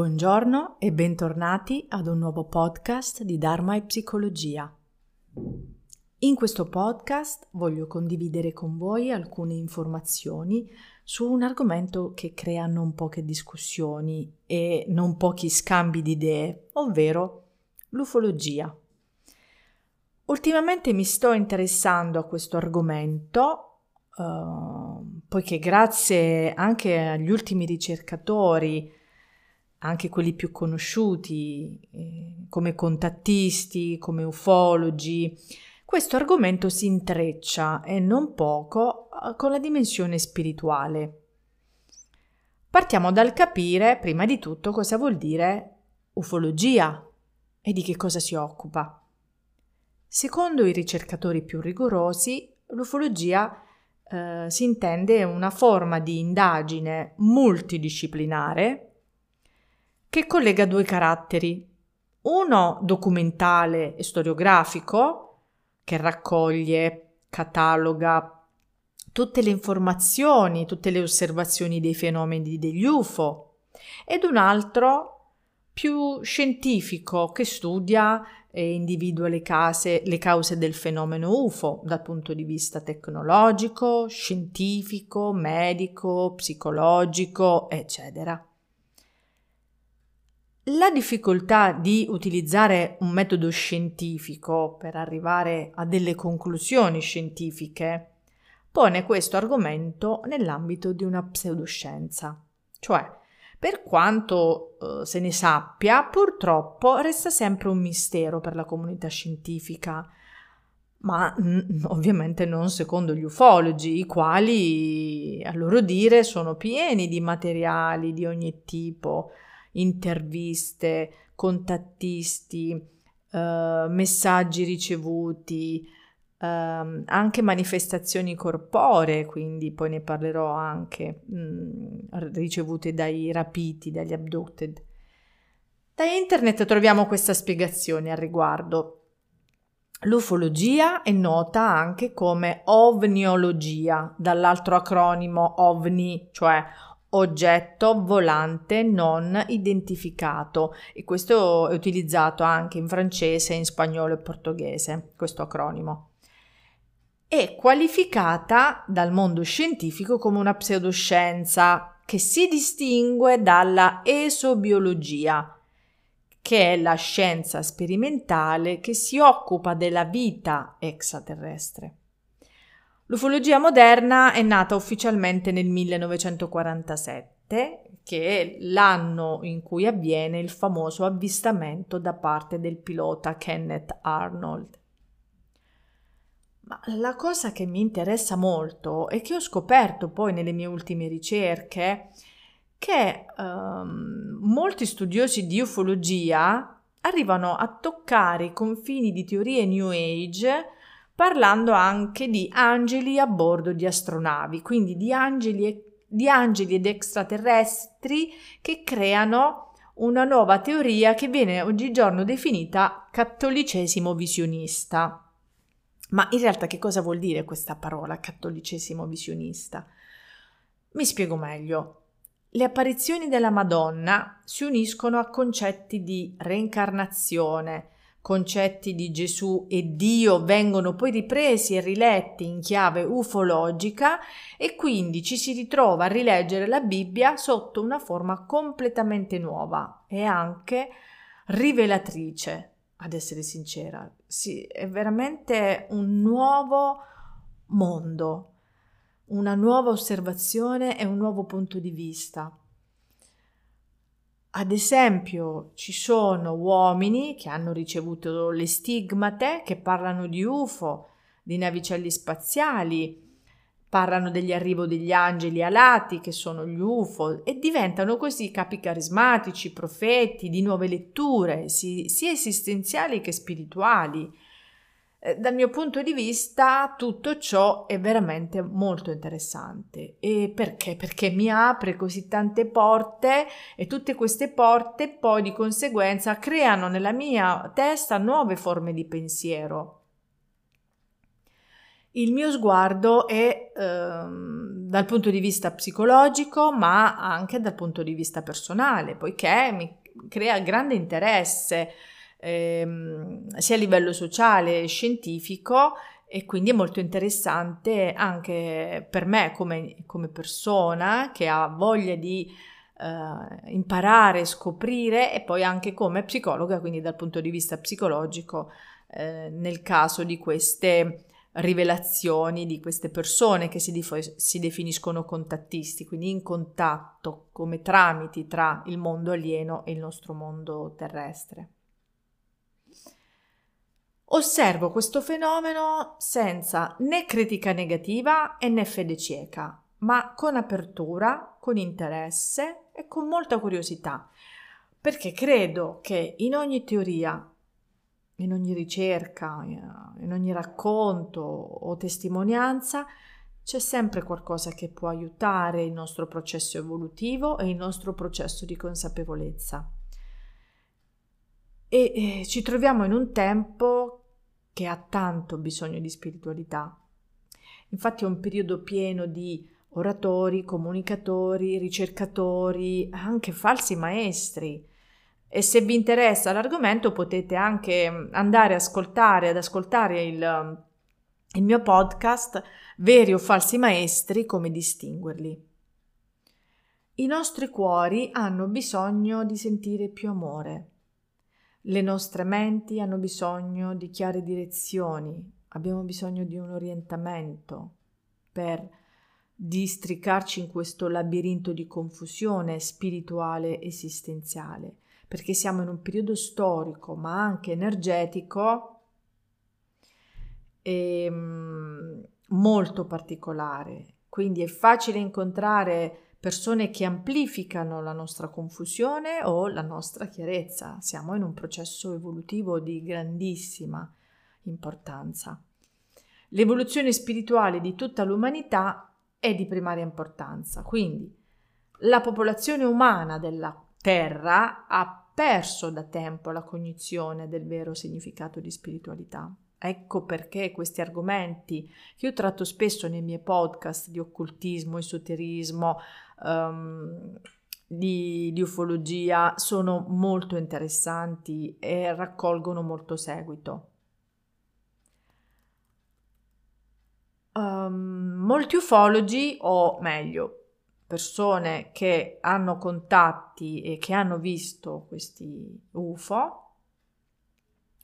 Buongiorno e bentornati ad un nuovo podcast di Dharma e Psicologia. In questo podcast voglio condividere con voi alcune informazioni su un argomento che crea non poche discussioni e non pochi scambi di idee, ovvero l'ufologia. Ultimamente mi sto interessando a questo argomento uh, poiché grazie anche agli ultimi ricercatori anche quelli più conosciuti eh, come contattisti, come ufologi, questo argomento si intreccia e non poco eh, con la dimensione spirituale. Partiamo dal capire prima di tutto cosa vuol dire ufologia e di che cosa si occupa. Secondo i ricercatori più rigorosi, l'ufologia eh, si intende una forma di indagine multidisciplinare che collega due caratteri. Uno documentale e storiografico, che raccoglie, cataloga tutte le informazioni, tutte le osservazioni dei fenomeni degli UFO, ed un altro più scientifico che studia e individua le, case, le cause del fenomeno UFO dal punto di vista tecnologico, scientifico, medico, psicologico, eccetera. La difficoltà di utilizzare un metodo scientifico per arrivare a delle conclusioni scientifiche pone questo argomento nell'ambito di una pseudoscienza, cioè per quanto eh, se ne sappia, purtroppo resta sempre un mistero per la comunità scientifica, ma mm, ovviamente non secondo gli ufologi, i quali a loro dire sono pieni di materiali di ogni tipo, interviste, contattisti, eh, messaggi ricevuti, eh, anche manifestazioni corporee, quindi poi ne parlerò anche, mh, mm, ricevute dai rapiti, dagli abducted. Da internet troviamo questa spiegazione al riguardo. L'ufologia è nota anche come ovniologia, dall'altro acronimo OVNI, cioè oggetto volante non identificato e questo è utilizzato anche in francese, in spagnolo e portoghese, questo acronimo. È qualificata dal mondo scientifico come una pseudoscienza che si distingue dalla esobiologia, che è la scienza sperimentale che si occupa della vita extraterrestre. L'ufologia moderna è nata ufficialmente nel 1947, che è l'anno in cui avviene il famoso avvistamento da parte del pilota Kenneth Arnold. Ma la cosa che mi interessa molto e che ho scoperto poi nelle mie ultime ricerche che um, molti studiosi di ufologia arrivano a toccare i confini di teorie New Age parlando anche di angeli a bordo di astronavi, quindi di angeli, di angeli ed extraterrestri che creano una nuova teoria che viene oggigiorno definita cattolicesimo visionista. Ma in realtà che cosa vuol dire questa parola cattolicesimo visionista? Mi spiego meglio. Le apparizioni della Madonna si uniscono a concetti di reincarnazione, concetti di Gesù e Dio vengono poi ripresi e riletti in chiave ufologica e quindi ci si ritrova a rileggere la Bibbia sotto una forma completamente nuova e anche rivelatrice, ad essere sincera. Sì, è veramente un nuovo mondo, una nuova osservazione e un nuovo punto di vista. Ad esempio, ci sono uomini che hanno ricevuto le stigmate che parlano di UFO, di navicelli spaziali, parlano degli arrivo degli angeli alati che sono gli UFO e diventano così capi carismatici, profeti di nuove letture, sia esistenziali che spirituali dal mio punto di vista tutto ciò è veramente molto interessante. E perché? Perché mi apre così tante porte e tutte queste porte poi di conseguenza creano nella mia testa nuove forme di pensiero. Il mio sguardo è ehm, dal punto di vista psicologico, ma anche dal punto di vista personale, poiché mi crea grande interesse ehm, sia a livello sociale e scientifico e quindi è molto interessante anche per me come, come persona che ha voglia di eh, imparare, scoprire e poi anche come psicologa, quindi dal punto di vista psicologico, eh, nel caso di queste rivelazioni di queste persone che si, dif- si definiscono contattisti, quindi in contatto come tramiti tra il mondo alieno e il nostro mondo terrestre. Osservo questo fenomeno senza né critica negativa e né fede cieca, ma con apertura, con interesse e con molta curiosità, perché credo che in ogni teoria, in ogni ricerca, in ogni racconto o testimonianza, c'è sempre qualcosa che può aiutare il nostro processo evolutivo e il nostro processo di consapevolezza. E eh, ci troviamo in un tempo che ha tanto bisogno di spiritualità. Infatti è un periodo pieno di oratori, comunicatori, ricercatori, anche falsi maestri. E se vi interessa l'argomento potete anche andare ad ascoltare, ad ascoltare il, il mio podcast Veri o falsi maestri, come distinguerli. I nostri cuori hanno bisogno di sentire più amore. Le nostre menti hanno bisogno di chiare direzioni, abbiamo bisogno di un orientamento per districarci in questo labirinto di confusione spirituale esistenziale, perché siamo in un periodo storico ma anche energetico e, ehm, molto particolare. Quindi è facile incontrare persone che amplificano la nostra confusione o la nostra chiarezza. Siamo in un processo evolutivo di grandissima importanza. L'evoluzione spirituale di tutta l'umanità è di primaria importanza, quindi la popolazione umana della Terra ha perso da tempo la cognizione del vero significato di spiritualità. Ecco perché questi argomenti che io tratto spesso nei miei podcast di occultismo, esoterismo, um, di, di, ufologia sono molto interessanti e raccolgono molto seguito. Um, molti ufologi, o meglio, persone che hanno contatti e che hanno visto questi UFO,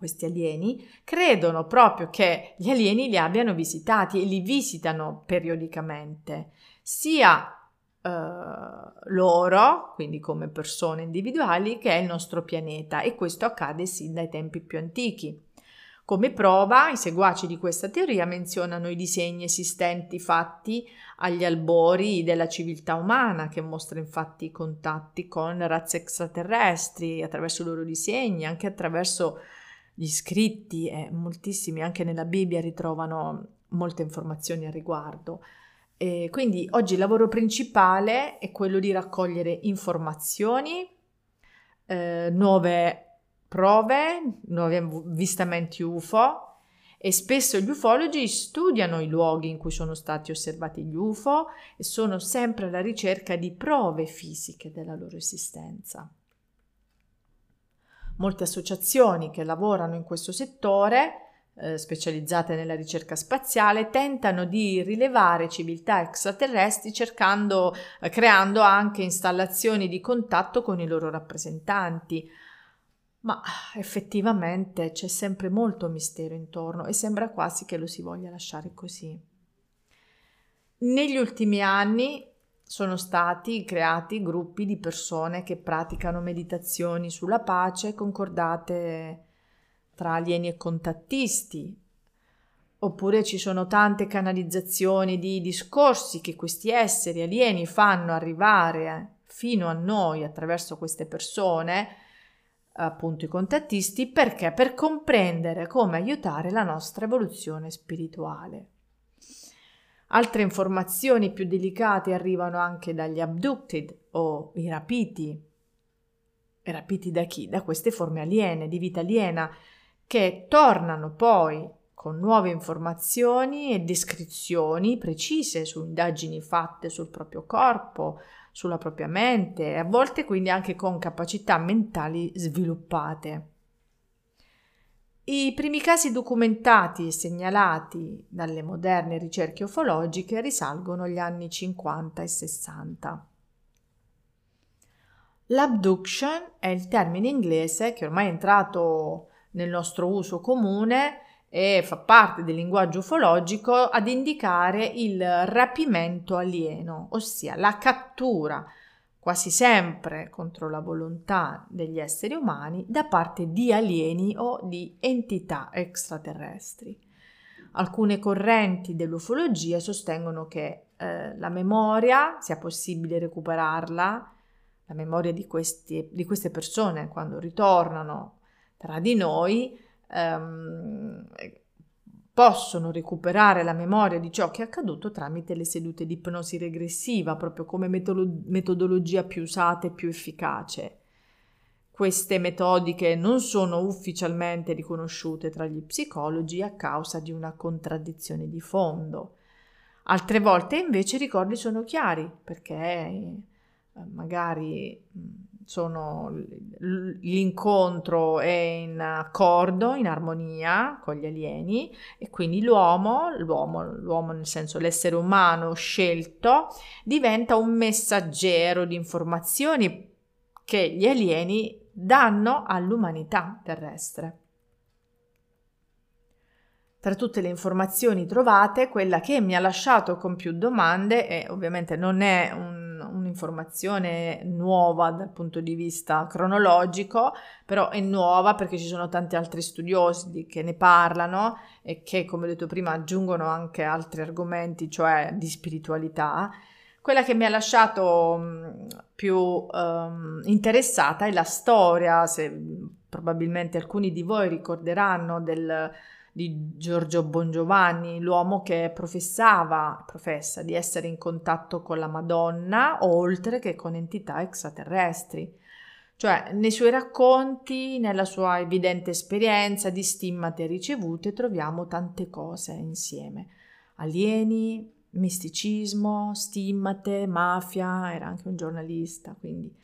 questi alieni, credono proprio che gli alieni li abbiano visitati e li visitano periodicamente, sia Uh, loro, quindi come persone individuali, che il nostro pianeta e questo accade sin dai tempi più antichi. Come prova, i seguaci di questa teoria menzionano i disegni esistenti fatti agli albori della civiltà umana, che mostra infatti i contatti con razze extraterrestri attraverso i loro disegni, anche attraverso gli scritti e moltissimi anche nella Bibbia ritrovano molte informazioni a riguardo. E quindi oggi il lavoro principale è quello di raccogliere informazioni, eh, nuove prove, nuovi avvistamenti UFO e spesso gli ufologi studiano i luoghi in cui sono stati osservati gli UFO e sono sempre alla ricerca di prove fisiche della loro esistenza. Molte associazioni che lavorano in questo settore eh, specializzate nella ricerca spaziale tentano di rilevare civiltà extraterrestri cercando, eh, creando anche installazioni di contatto con i loro rappresentanti. Ma effettivamente c'è sempre molto mistero intorno e sembra quasi che lo si voglia lasciare così. Negli ultimi anni sono stati creati gruppi di persone che praticano meditazioni sulla pace concordate tra alieni e contattisti, oppure ci sono tante canalizzazioni di discorsi che questi esseri alieni fanno arrivare fino a noi attraverso queste persone, appunto i contattisti, perché? Per comprendere come aiutare la nostra evoluzione spirituale. Altre informazioni più delicate arrivano anche dagli abducted o i rapiti. Rapiti da chi? Da queste forme aliene, di vita aliena, che tornano poi con nuove informazioni e descrizioni precise su indagini fatte sul proprio corpo, sulla propria mente e a volte quindi anche con capacità mentali sviluppate. I primi casi documentati e segnalati dalle moderne ricerche ufologiche risalgono agli anni 50 e 60. L'abduction è il termine inglese che ormai è entrato nel nostro uso comune e fa parte del linguaggio ufologico ad indicare il rapimento alieno, ossia la cattura quasi sempre contro la volontà degli esseri umani da parte di alieni o di entità extraterrestri. Alcune correnti dell'ufologia sostengono che eh, la memoria sia possibile recuperarla, la memoria di, questi, di queste persone quando ritornano tra di noi ehm, possono recuperare la memoria di ciò che è accaduto tramite le sedute di ipnosi regressiva, proprio come metolo- metodologia più usata e più efficace. Queste metodiche non sono ufficialmente riconosciute tra gli psicologi a causa di una contraddizione di fondo. Altre volte invece i ricordi sono chiari perché eh, magari sono, l'incontro è in accordo, in armonia con gli alieni e quindi l'uomo, l'uomo, l'uomo nel senso l'essere umano scelto, diventa un messaggero di informazioni che gli alieni danno all'umanità terrestre. Tra tutte le informazioni trovate, quella che mi ha lasciato con più domande, e ovviamente non è un un'informazione nuova dal punto di vista cronologico, però è nuova perché ci sono tanti altri studiosi che ne parlano e che, come ho detto prima, aggiungono anche altri argomenti, cioè di spiritualità. Quella che mi ha lasciato più um, interessata è la storia, se probabilmente alcuni di voi ricorderanno del di Giorgio Bongiovanni, l'uomo che professava, professa di essere in contatto con la Madonna oltre che con entità extraterrestri. Cioè, nei suoi racconti, nella sua evidente esperienza di stimmate ricevute, troviamo tante cose insieme. Alieni, misticismo, stimmate, mafia, era anche un giornalista, quindi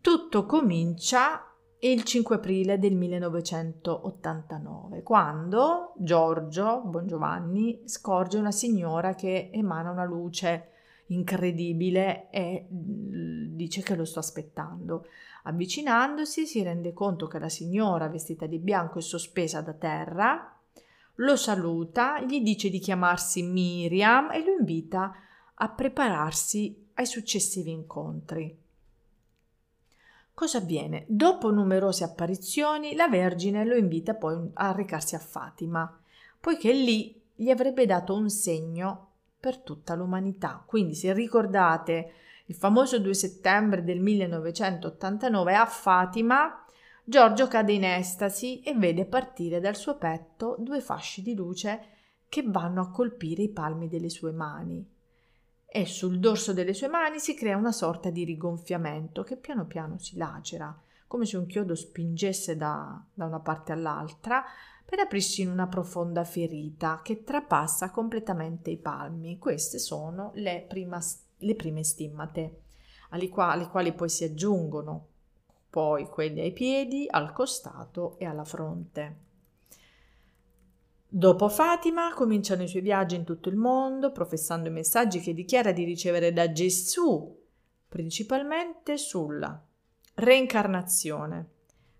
tutto comincia il 5 aprile del 1989, quando Giorgio Bongiovanni scorge una signora che emana una luce incredibile e mm, dice che lo sto aspettando. Avvicinandosi si rende conto che la signora vestita di bianco è sospesa da terra, lo saluta, gli dice di chiamarsi Miriam e lo invita a prepararsi ai successivi incontri. Cosa avviene? Dopo numerose apparizioni, la Vergine lo invita poi a recarsi a Fatima, poiché lì gli avrebbe dato un segno per tutta l'umanità. Quindi, se ricordate il famoso 2 settembre del 1989 a Fatima, Giorgio cade in estasi e vede partire dal suo petto due fasci di luce che vanno a colpire i palmi delle sue mani e sul dorso delle sue mani si crea una sorta di rigonfiamento che piano piano si lacera, come se un chiodo spingesse da, da una parte all'altra per aprirsi in una profonda ferita che trapassa completamente i palmi. Queste sono le, prima, le prime stimmate, alle quali, alle quali poi si aggiungono poi quelli ai piedi, al costato e alla fronte. Dopo Fatima cominciano i suoi viaggi in tutto il mondo, professando i messaggi che dichiara di ricevere da Gesù, principalmente sulla reincarnazione,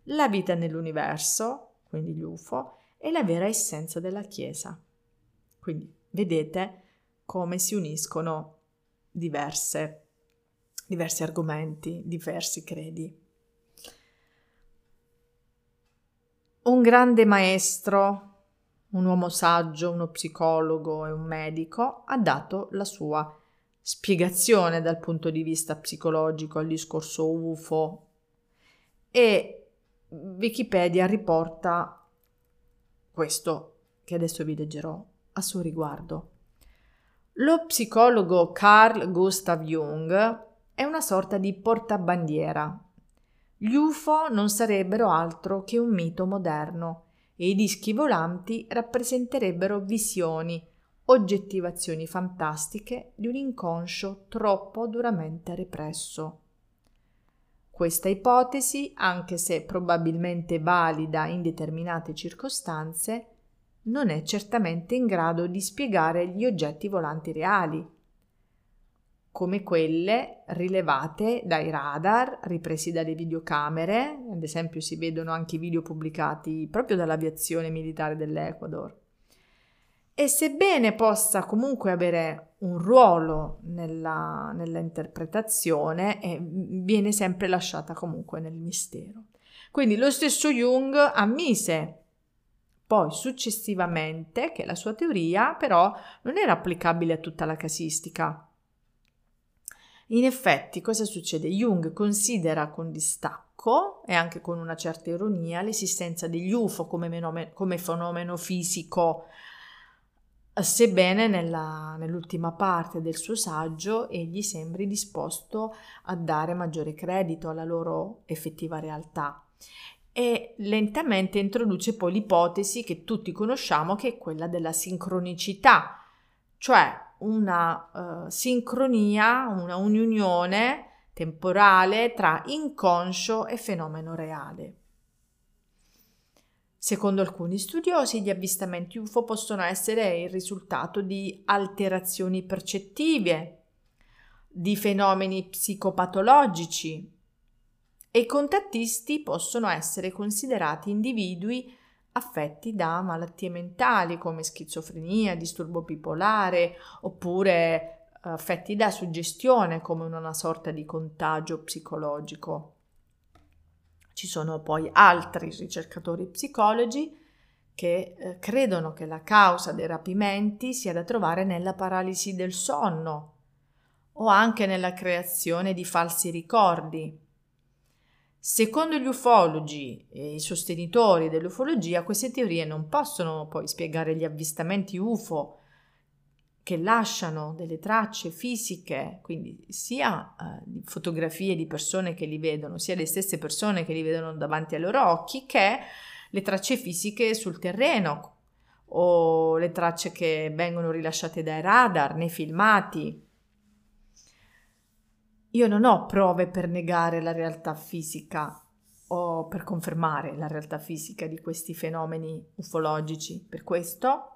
la vita nell'universo, quindi gli UFO, e la vera essenza della Chiesa. Quindi vedete come si uniscono diverse, diversi argomenti, diversi credi. Un grande maestro un uomo saggio, uno psicologo e un medico, ha dato la sua spiegazione dal punto di vista psicologico al discorso UFO e Wikipedia riporta questo che adesso vi leggerò a suo riguardo. Lo psicologo Carl Gustav Jung è una sorta di portabandiera. Gli UFO non sarebbero altro che un mito moderno e i dischi volanti rappresenterebbero visioni, oggettivazioni fantastiche di un inconscio troppo duramente represso. Questa ipotesi, anche se probabilmente valida in determinate circostanze, non è certamente in grado di spiegare gli oggetti volanti reali, come quelle rilevate dai radar, ripresi dalle videocamere, ad esempio si vedono anche i video pubblicati proprio dall'aviazione militare dell'Ecuador. E sebbene possa comunque avere un ruolo nella, interpretazione, eh, viene sempre lasciata comunque nel mistero. Quindi lo stesso Jung ammise poi successivamente che la sua teoria però non era applicabile a tutta la casistica, in effetti, cosa succede? Jung considera con distacco e anche con una certa ironia l'esistenza degli UFO come, menome, come fenomeno fisico, sebbene nella, nell'ultima parte del suo saggio egli sembri disposto a dare maggiore credito alla loro effettiva realtà e lentamente introduce poi l'ipotesi che tutti conosciamo che è quella della sincronicità, cioè una uh, sincronia, una unione temporale tra inconscio e fenomeno reale. Secondo alcuni studiosi, gli avvistamenti UFO possono essere il risultato di alterazioni percettive, di fenomeni psicopatologici e i contattisti possono essere considerati individui affetti da malattie mentali come schizofrenia, disturbo bipolare oppure eh, affetti da suggestione come una sorta di contagio psicologico. Ci sono poi altri ricercatori psicologi che eh, credono che la causa dei rapimenti sia da trovare nella paralisi del sonno o anche nella creazione di falsi ricordi Secondo gli ufologi e i sostenitori dell'ufologia, queste teorie non possono poi spiegare gli avvistamenti UFO che lasciano delle tracce fisiche, quindi sia eh, fotografie di persone che li vedono, sia le stesse persone che li vedono davanti ai loro occhi, che le tracce fisiche sul terreno o le tracce che vengono rilasciate dai radar, nei filmati, io non ho prove per negare la realtà fisica o per confermare la realtà fisica di questi fenomeni ufologici. Per questo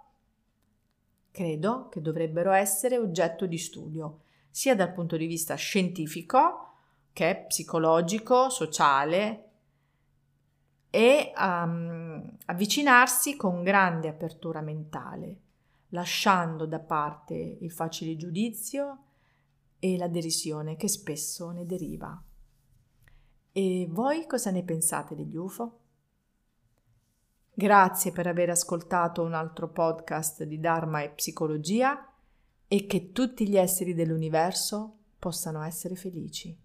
credo che dovrebbero essere oggetto di studio, sia dal punto di vista scientifico che psicologico, sociale e um, avvicinarsi con grande apertura mentale, lasciando da parte il facile giudizio e la derisione che spesso ne deriva. E voi cosa ne pensate degli UFO? Grazie per aver ascoltato un altro podcast di Dharma e Psicologia e che tutti gli esseri dell'universo possano essere felici.